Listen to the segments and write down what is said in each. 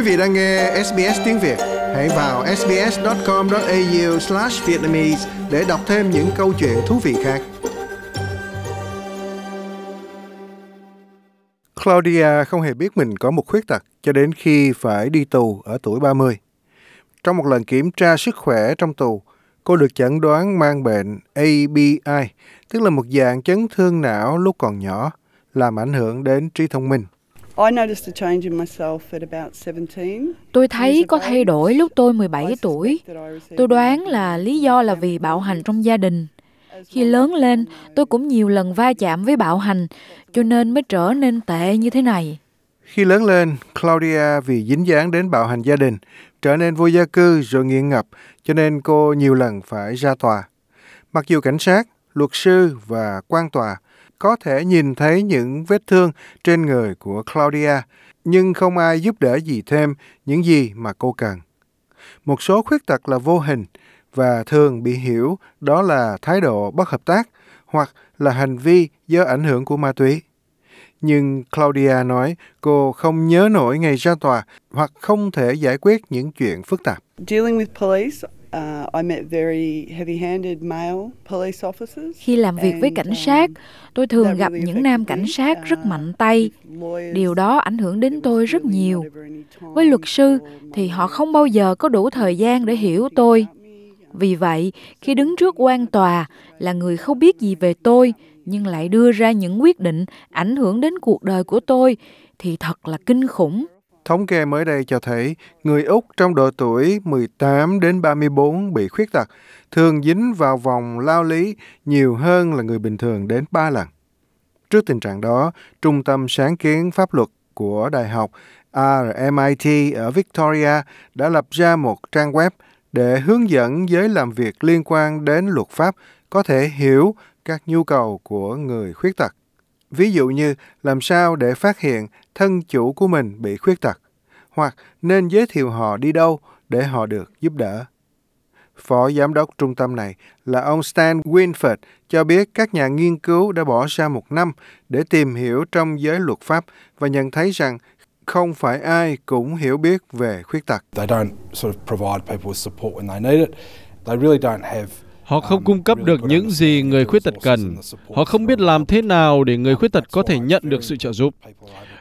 Quý vị đang nghe SBS tiếng Việt, hãy vào sbs.com.au/vietnamese để đọc thêm những câu chuyện thú vị khác. Claudia không hề biết mình có một khuyết tật cho đến khi phải đi tù ở tuổi 30. Trong một lần kiểm tra sức khỏe trong tù, cô được chẩn đoán mang bệnh ABI, tức là một dạng chấn thương não lúc còn nhỏ, làm ảnh hưởng đến trí thông minh. Tôi thấy có thay đổi lúc tôi 17 tuổi. Tôi đoán là lý do là vì bạo hành trong gia đình. Khi lớn lên, tôi cũng nhiều lần va chạm với bạo hành, cho nên mới trở nên tệ như thế này. Khi lớn lên, Claudia vì dính dáng đến bạo hành gia đình, trở nên vô gia cư rồi nghiện ngập, cho nên cô nhiều lần phải ra tòa. Mặc dù cảnh sát, luật sư và quan tòa có thể nhìn thấy những vết thương trên người của Claudia, nhưng không ai giúp đỡ gì thêm những gì mà cô cần. Một số khuyết tật là vô hình và thường bị hiểu đó là thái độ bất hợp tác hoặc là hành vi do ảnh hưởng của ma túy. Nhưng Claudia nói cô không nhớ nổi ngày ra tòa hoặc không thể giải quyết những chuyện phức tạp. Dealing with police khi làm việc với cảnh sát, tôi thường gặp những nam cảnh sát rất uh, mạnh tay. Điều đó ảnh hưởng đến tôi rất nhiều. Với luật sư thì họ không bao giờ có đủ thời gian để hiểu tôi. Vì vậy, khi đứng trước quan tòa là người không biết gì về tôi nhưng lại đưa ra những quyết định ảnh hưởng đến cuộc đời của tôi thì thật là kinh khủng. Thống kê mới đây cho thấy người Úc trong độ tuổi 18 đến 34 bị khuyết tật thường dính vào vòng lao lý nhiều hơn là người bình thường đến 3 lần. Trước tình trạng đó, Trung tâm Sáng kiến Pháp luật của Đại học RMIT ở Victoria đã lập ra một trang web để hướng dẫn giới làm việc liên quan đến luật pháp có thể hiểu các nhu cầu của người khuyết tật. Ví dụ như làm sao để phát hiện thân chủ của mình bị khuyết tật, hoặc nên giới thiệu họ đi đâu để họ được giúp đỡ. Phó giám đốc trung tâm này là ông Stan Winford cho biết các nhà nghiên cứu đã bỏ ra một năm để tìm hiểu trong giới luật pháp và nhận thấy rằng không phải ai cũng hiểu biết về khuyết tật. They don't sort of provide people with support when they need it. They really don't have Họ không cung cấp được những gì người khuyết tật cần. Họ không biết làm thế nào để người khuyết tật có thể nhận được sự trợ giúp.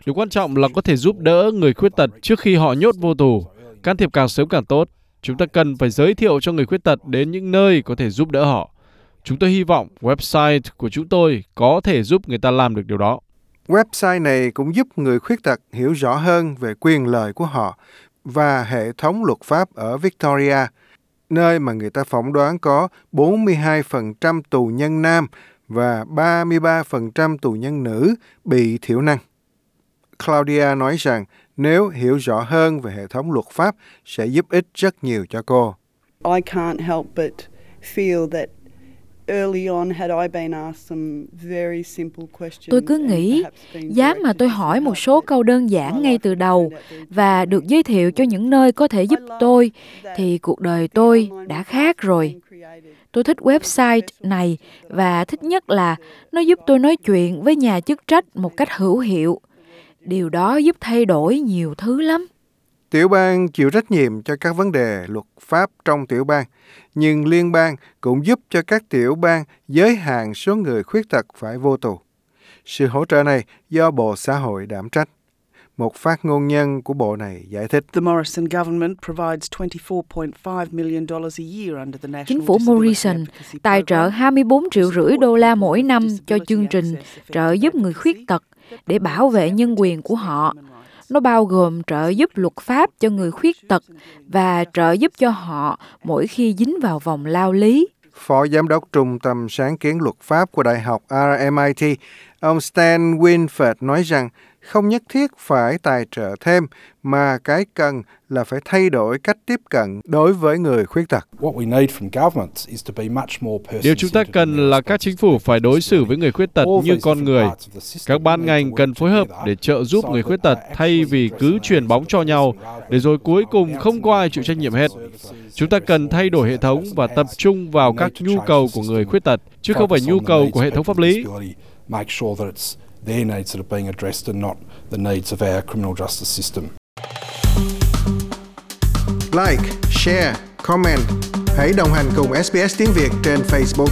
Điều quan trọng là có thể giúp đỡ người khuyết tật trước khi họ nhốt vô tù. Can thiệp càng sớm càng tốt. Chúng ta cần phải giới thiệu cho người khuyết tật đến những nơi có thể giúp đỡ họ. Chúng tôi hy vọng website của chúng tôi có thể giúp người ta làm được điều đó. Website này cũng giúp người khuyết tật hiểu rõ hơn về quyền lợi của họ và hệ thống luật pháp ở Victoria – nơi mà người ta phỏng đoán có 42% tù nhân nam và 33% tù nhân nữ bị thiểu năng. Claudia nói rằng nếu hiểu rõ hơn về hệ thống luật pháp sẽ giúp ích rất nhiều cho cô. I can't help but feel that Tôi cứ nghĩ, giá mà tôi hỏi một số câu đơn giản ngay từ đầu và được giới thiệu cho những nơi có thể giúp tôi, thì cuộc đời tôi đã khác rồi. Tôi thích website này và thích nhất là nó giúp tôi nói chuyện với nhà chức trách một cách hữu hiệu. Điều đó giúp thay đổi nhiều thứ lắm. Tiểu bang chịu trách nhiệm cho các vấn đề luật pháp trong tiểu bang, nhưng liên bang cũng giúp cho các tiểu bang giới hạn số người khuyết tật phải vô tù. Sự hỗ trợ này do Bộ Xã hội đảm trách. Một phát ngôn nhân của bộ này giải thích. Chính phủ Morrison tài trợ 24 triệu rưỡi đô la mỗi năm cho chương trình trợ giúp người khuyết tật để bảo vệ nhân quyền của họ nó bao gồm trợ giúp luật pháp cho người khuyết tật và trợ giúp cho họ mỗi khi dính vào vòng lao lý. Phó Giám đốc Trung tâm Sáng kiến Luật pháp của Đại học RMIT, ông Stan Winford nói rằng không nhất thiết phải tài trợ thêm mà cái cần là phải thay đổi cách tiếp cận đối với người khuyết tật. Điều chúng ta cần là các chính phủ phải đối xử với người khuyết tật như con người. Các ban ngành cần phối hợp để trợ giúp người khuyết tật thay vì cứ truyền bóng cho nhau để rồi cuối cùng không có ai chịu trách nhiệm hết. Chúng ta cần thay đổi hệ thống và tập trung vào các nhu cầu của người khuyết tật chứ không phải nhu cầu của hệ thống pháp lý make sure that it's their needs that are being addressed and not the needs of our criminal justice system. Like, share, comment. Hãy đồng hành cùng SBS tiếng Việt trên Facebook.